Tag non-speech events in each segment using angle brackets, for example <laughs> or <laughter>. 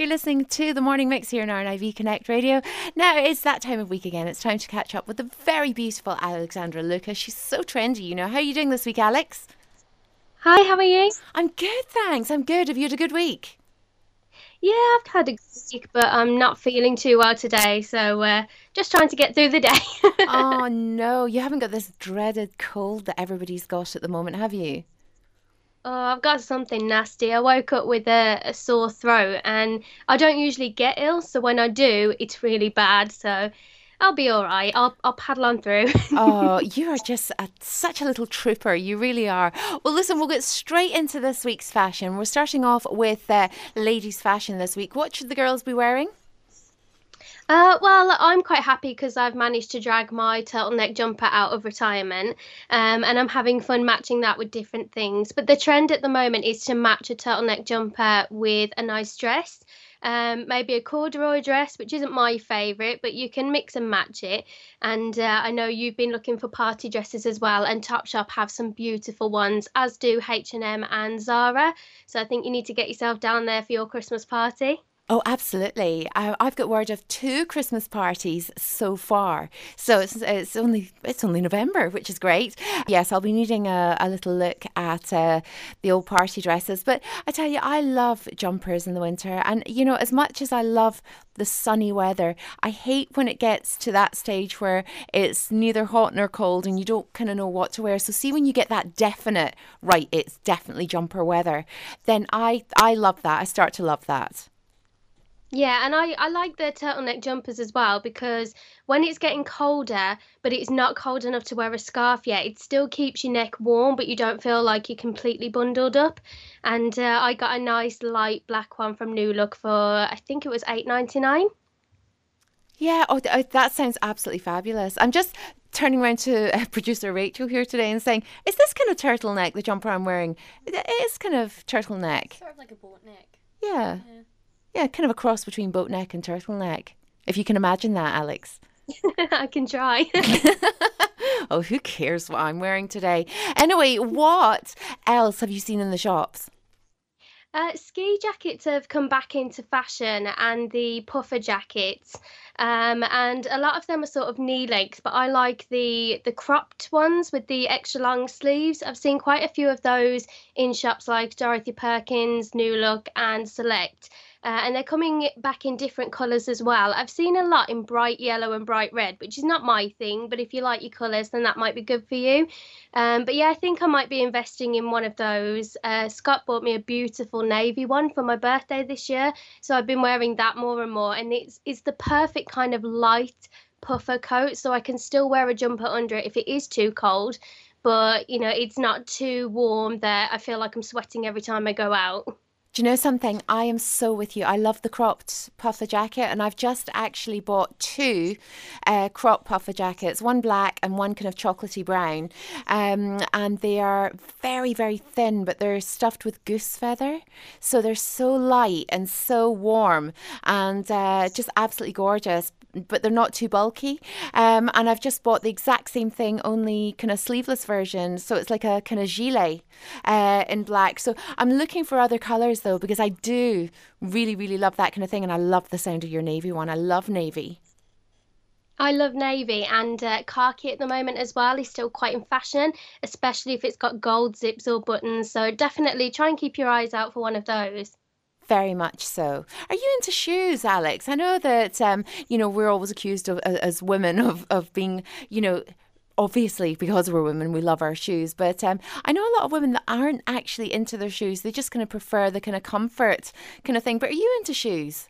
You're listening to the morning mix here on RNIB Connect Radio. Now it's that time of week again. It's time to catch up with the very beautiful Alexandra Lucas. She's so trendy, you know. How are you doing this week, Alex? Hi, how are you? I'm good, thanks. I'm good. Have you had a good week? Yeah, I've had a good week, but I'm not feeling too well today, so uh, just trying to get through the day. <laughs> oh no, you haven't got this dreaded cold that everybody's got at the moment, have you? Oh, I've got something nasty. I woke up with a, a sore throat, and I don't usually get ill, so when I do, it's really bad. So I'll be all right. I'll I'll paddle on through. <laughs> oh, you are just a, such a little trooper. You really are. Well, listen, we'll get straight into this week's fashion. We're starting off with uh, ladies' fashion this week. What should the girls be wearing? Uh, well, I'm quite happy because I've managed to drag my turtleneck jumper out of retirement, um, and I'm having fun matching that with different things. But the trend at the moment is to match a turtleneck jumper with a nice dress. Um, maybe a corduroy dress, which isn't my favourite, but you can mix and match it. And uh, I know you've been looking for party dresses as well, and Topshop have some beautiful ones, as do H&M and Zara. So I think you need to get yourself down there for your Christmas party. Oh, absolutely. I, have got word of two Christmas parties so far. So it's, it's only it's only November, which is great. Yes, I'll be needing a, a little look at uh, the old party dresses. But I tell you, I love jumpers in the winter. And, you know, as much as I love the sunny weather, I hate when it gets to that stage where it's neither hot nor cold and you don't kind of know what to wear. So see when you get that definite, right, it's definitely jumper weather, then I, I love that. I start to love that. Yeah, and I, I like the turtleneck jumpers as well because when it's getting colder, but it's not cold enough to wear a scarf yet, it still keeps your neck warm, but you don't feel like you're completely bundled up. And uh, I got a nice light black one from New Look for I think it was eight ninety nine. Yeah, oh, oh, that sounds absolutely fabulous. I'm just turning around to uh, <laughs> producer Rachel here today and saying, "Is this kind of turtleneck the jumper I'm wearing? It is kind of turtleneck, sort of like a boat neck." Yeah. yeah. Yeah, kind of a cross between boat neck and turtleneck. If you can imagine that, Alex. <laughs> I can try. <laughs> oh, who cares what I'm wearing today? Anyway, what else have you seen in the shops? Uh, ski jackets have come back into fashion and the puffer jackets. Um, and a lot of them are sort of knee length, but I like the the cropped ones with the extra long sleeves. I've seen quite a few of those in shops like Dorothy Perkins, New Look, and Select. Uh, and they're coming back in different colours as well. I've seen a lot in bright yellow and bright red, which is not my thing, but if you like your colours, then that might be good for you. Um, but yeah, I think I might be investing in one of those. Uh, Scott bought me a beautiful navy one for my birthday this year, so I've been wearing that more and more, and it's it's the perfect kind of light puffer coat, so I can still wear a jumper under it if it is too cold. But you know, it's not too warm that I feel like I'm sweating every time I go out. Do you know something? I am so with you. I love the cropped puffer jacket, and I've just actually bought two uh, crop puffer jackets, one black and one kind of chocolatey brown. Um, and they are very, very thin, but they're stuffed with goose feather. So they're so light and so warm and uh, just absolutely gorgeous but they're not too bulky. Um, and I've just bought the exact same thing, only kind of sleeveless version. So it's like a kind of gilet uh, in black. So I'm looking for other colours though, because I do really, really love that kind of thing. And I love the sound of your navy one. I love navy. I love navy and uh, khaki at the moment as well is still quite in fashion, especially if it's got gold zips or buttons. So definitely try and keep your eyes out for one of those. Very much so. Are you into shoes, Alex? I know that um, you know we're always accused of as women <laughs> of of being you know obviously because we're women we love our shoes but um, i know a lot of women that aren't actually into their shoes they just kind of prefer the kind of comfort kind of thing but are you into shoes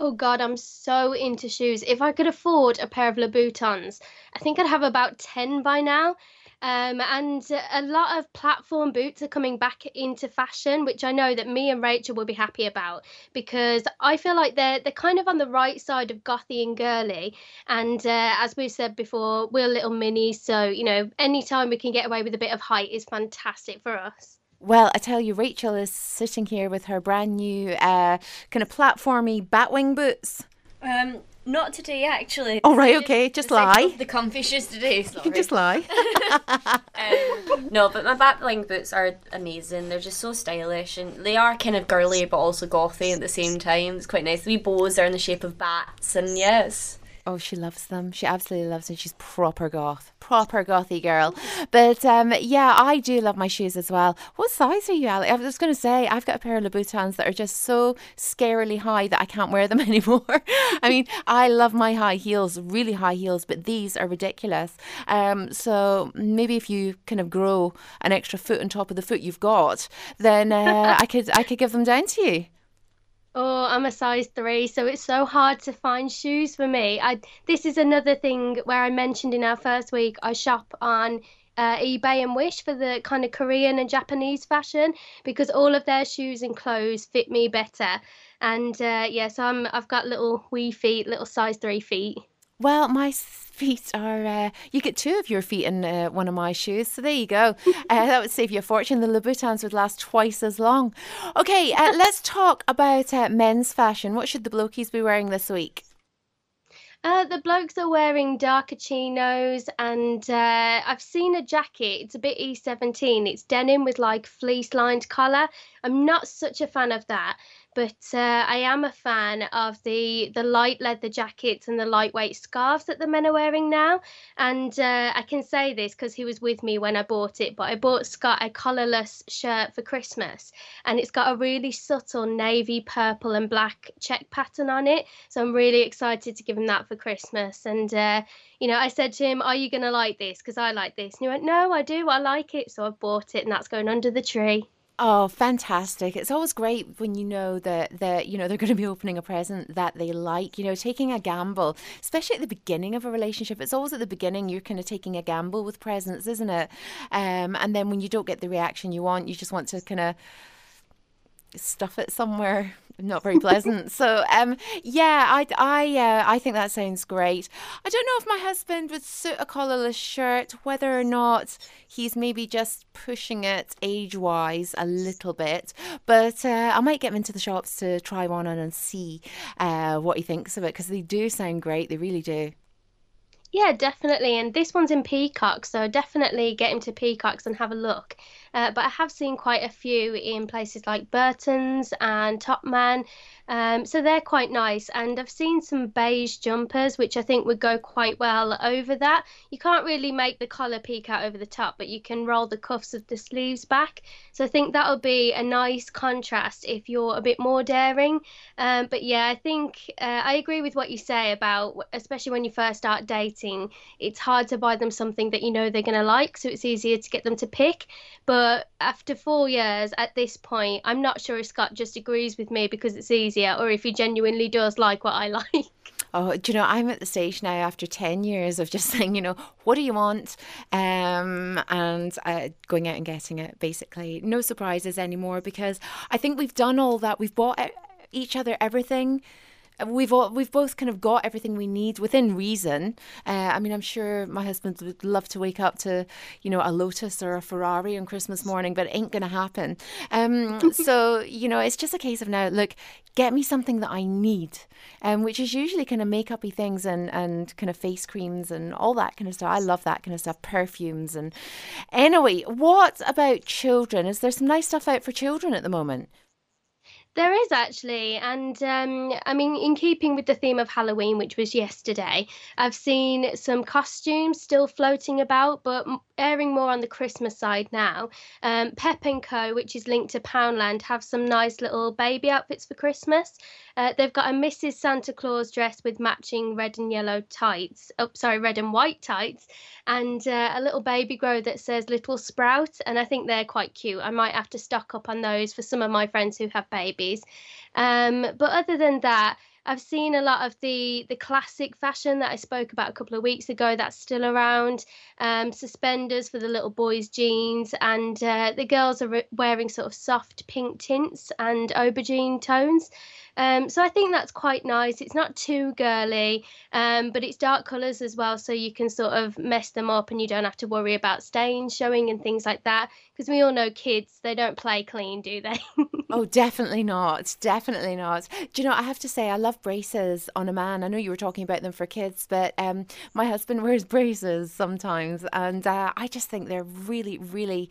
Oh God, I'm so into shoes. If I could afford a pair of Louboutins, I think I'd have about 10 by now. Um, and a lot of platform boots are coming back into fashion, which I know that me and Rachel will be happy about because I feel like they're they're kind of on the right side of gothy and girly. And uh, as we've said before, we're little minis, so you know, anytime we can get away with a bit of height is fantastic for us. Well, I tell you, Rachel is sitting here with her brand new uh, kind of platformy batwing boots. Um, Not today, actually. Oh, right, okay, just lie. The comfy shoes today. <laughs> Sorry. You can just lie. <laughs> um, no, but my batwing boots are amazing. They're just so stylish and they are kind of girly but also gothy at the same time. It's quite nice. The wee bows are in the shape of bats, and yes. Oh, she loves them. She absolutely loves them. She's proper goth, proper gothy girl. But um, yeah, I do love my shoes as well. What size are you, Ali? I was going to say I've got a pair of Louboutins that are just so scarily high that I can't wear them <laughs> anymore. I mean, I love my high heels, really high heels, but these are ridiculous. Um, so maybe if you kind of grow an extra foot on top of the foot you've got, then uh, I could I could give them down to you. Oh, I'm a size three, so it's so hard to find shoes for me. I this is another thing where I mentioned in our first week. I shop on uh, eBay and Wish for the kind of Korean and Japanese fashion because all of their shoes and clothes fit me better. And uh, yes, yeah, so I'm I've got little wee feet, little size three feet. Well, my feet are. Uh, you get two of your feet in uh, one of my shoes, so there you go. <laughs> Uh, that would save you a fortune. The Louboutins would last twice as long. Okay, uh, <laughs> let's talk about uh, men's fashion. What should the blokies be wearing this week? Uh, the blokes are wearing darker chinos, and uh, I've seen a jacket. It's a bit E17. It's denim with like fleece lined collar. I'm not such a fan of that but uh, I am a fan of the the light leather jackets and the lightweight scarves that the men are wearing now. And uh, I can say this because he was with me when I bought it. But I bought Scott a collarless shirt for Christmas, and it's got a really subtle navy, purple, and black check pattern on it. So I'm really excited to give him that for Christmas. And uh, you know, I said to him, "Are you going to like this? Because I like this." And he went, "No, I do. I like it." So I've bought it, and that's going under the tree. Oh, fantastic. It's always great when you know that that you know they're going to be opening a present that they like, you know, taking a gamble, especially at the beginning of a relationship. It's always at the beginning you're kind of taking a gamble with presents, isn't it? Um, and then when you don't get the reaction you want, you just want to kind of stuff it somewhere not very pleasant. so um, yeah, I I uh, I think that sounds great. I don't know if my husband would suit a collarless shirt, whether or not he's maybe just pushing it age wise a little bit. But uh, I might get him into the shops to try one on and see uh, what he thinks of it because they do sound great. They really do. Yeah, definitely. And this one's in Peacock, so definitely get him to Peacocks and have a look. Uh, but I have seen quite a few in places like Burton's and Topman. Um, so they're quite nice. And I've seen some beige jumpers, which I think would go quite well over that. You can't really make the collar peek out over the top, but you can roll the cuffs of the sleeves back. So I think that'll be a nice contrast if you're a bit more daring. Um, but yeah, I think uh, I agree with what you say about, especially when you first start dating, it's hard to buy them something that you know they're going to like. So it's easier to get them to pick. But after four years at this point, I'm not sure if Scott just agrees with me because it's easier or if he genuinely does like what I <laughs> like. Oh, do you know, I'm at the stage now after 10 years of just saying, you know, what do you want? Um, and uh, going out and getting it, basically. No surprises anymore because I think we've done all that. We've bought each other everything we've all, we've both kind of got everything we need within reason. Uh, I mean, I'm sure my husband would love to wake up to, you know, a Lotus or a Ferrari on Christmas morning, but it ain't going to happen. Um, <laughs> so you know, it's just a case of now, look, get me something that I need, um, which is usually kind of makeupy things and and kind of face creams and all that kind of stuff. I love that kind of stuff, perfumes and anyway. What about children? Is there some nice stuff out for children at the moment? There is actually, and um, I mean, in keeping with the theme of Halloween, which was yesterday, I've seen some costumes still floating about, but airing more on the Christmas side now. Um, Pep and Co, which is linked to Poundland, have some nice little baby outfits for Christmas. Uh, they've got a Mrs. Santa Claus dress with matching red and yellow tights. Oh, sorry, red and white tights, and uh, a little baby grow that says Little Sprout. And I think they're quite cute. I might have to stock up on those for some of my friends who have babies. Um, but other than that, I've seen a lot of the the classic fashion that I spoke about a couple of weeks ago. That's still around. Um, suspenders for the little boys' jeans, and uh, the girls are wearing sort of soft pink tints and aubergine tones. Um, so I think that's quite nice. It's not too girly, um, but it's dark colours as well, so you can sort of mess them up and you don't have to worry about stains showing and things like that. Because we all know kids, they don't play clean, do they? <laughs> oh, definitely not. Definitely not. Do you know, I have to say, I love braces on a man. I know you were talking about them for kids, but um, my husband <laughs> wears braces sometimes, and uh, I just think they're really, really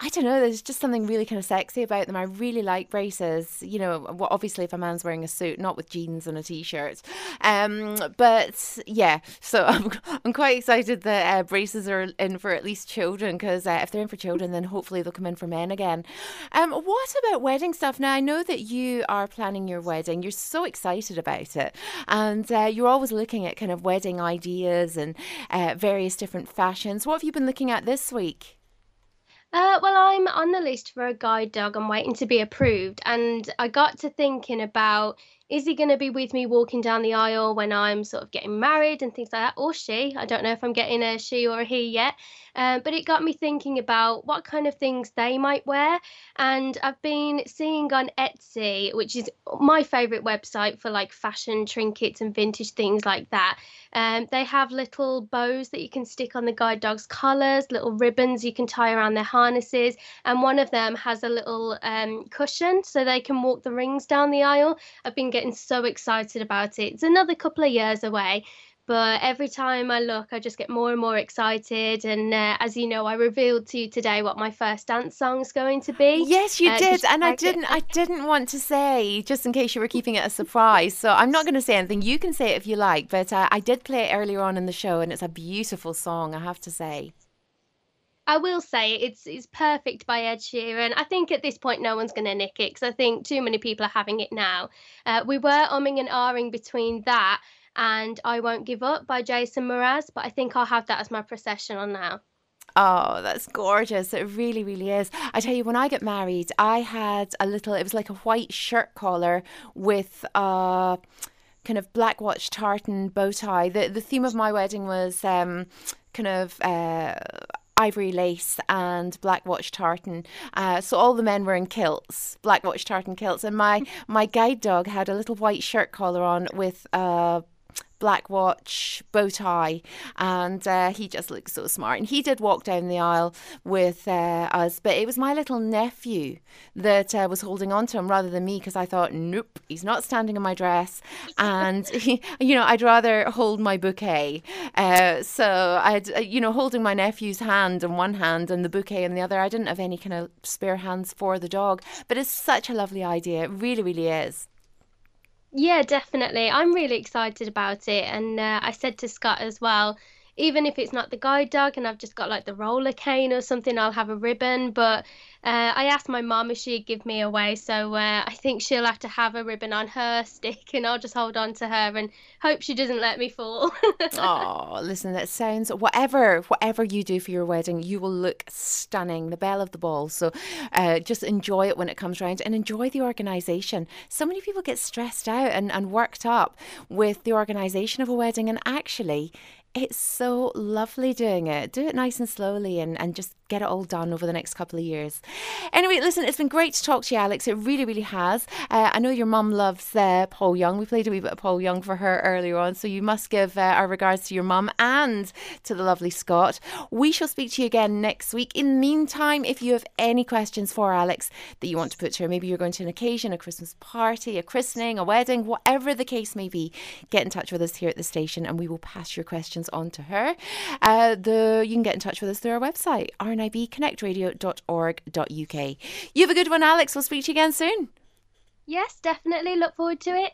I don't know. There's just something really kind of sexy about them. I really like braces. You know, well, obviously if a man's wearing a suit, not with jeans and a t-shirt. Um, but yeah, so <laughs> I'm, I'm quite excited that uh, braces are in for at least children because uh, if they're in for children, then hopefully they'll come in for men again. Um, what about wedding stuff? Now I know that you are planning your wedding. You're so excited about it, and uh, you're always looking at kind of wedding ideas and uh, various different fashions. What have you been looking at this week? Uh, well, I'm on the list for a guide dog. I'm waiting to be approved. And I got to thinking about is he going to be with me walking down the aisle when I'm sort of getting married and things like that, or she? I don't know if I'm getting a she or a he yet. Um, but it got me thinking about what kind of things they might wear. And I've been seeing on Etsy, which is my favorite website for like fashion trinkets and vintage things like that. Um, they have little bows that you can stick on the guide dog's collars, little ribbons you can tie around their harnesses, and one of them has a little um, cushion so they can walk the rings down the aisle. I've been getting so excited about it. It's another couple of years away, but every time I look, I just get more and more excited. And uh, as you know, I revealed to you today what my first dance song is going to be. Yes, you uh, did, and I didn't. It. I didn't want to say just in case you were keeping it a surprise. So I'm not going to say anything. You can say it if you like, but uh, I did play it earlier on in the show, and it's a beautiful song. I have to say. I will say it's it's perfect by Ed Sheeran. I think at this point no one's going to nick it because I think too many people are having it now. Uh, we were umming and ahhing between that and I Won't Give Up by Jason Mraz, but I think I'll have that as my processional now. Oh, that's gorgeous. It really, really is. I tell you, when I get married, I had a little, it was like a white shirt collar with a kind of black watch tartan bow tie. The, the theme of my wedding was um, kind of. Uh, ivory lace and black watch tartan. Uh, so all the men were in kilts, black watch tartan kilts, and my <laughs> my guide dog had a little white shirt collar on with a black watch, bow tie, and uh, he just looks so smart. And he did walk down the aisle with uh, us, but it was my little nephew that uh, was holding on to him rather than me because I thought, nope, he's not standing in my dress, and <laughs> he, you know, I'd rather hold my bouquet. Uh, so I'd, uh, you know, holding my nephew's hand in one hand and the bouquet in the other. I didn't have any kind of spare hands for the dog, but it's such a lovely idea. It really, really is. Yeah, definitely. I'm really excited about it. And uh, I said to Scott as well, even if it's not the guide dog and I've just got like the roller cane or something, I'll have a ribbon. But uh, I asked my mum if she'd give me away, so uh, I think she'll have to have a ribbon on her <laughs> stick, and I'll just hold on to her and hope she doesn't let me fall. <laughs> oh, listen, that sounds whatever whatever you do for your wedding, you will look stunning, the belle of the ball. So uh, just enjoy it when it comes around, and enjoy the organisation. So many people get stressed out and, and worked up with the organisation of a wedding, and actually it's so lovely doing it. Do it nice and slowly and, and just get it all done over the next couple of years. Anyway, listen, it's been great to talk to you, Alex. It really, really has. Uh, I know your mum loves uh, Paul Young. We played a wee bit of Paul Young for her earlier on, so you must give uh, our regards to your mum and to the lovely Scott. We shall speak to you again next week. In the meantime, if you have any questions for Alex that you want to put to her, maybe you're going to an occasion, a Christmas party, a christening, a wedding, whatever the case may be, get in touch with us here at the station and we will pass your questions on to her. Uh, the You can get in touch with us through our website, rnibconnectradio.org.uk. You have a good one, Alex. We'll speak to you again soon. Yes, definitely. Look forward to it.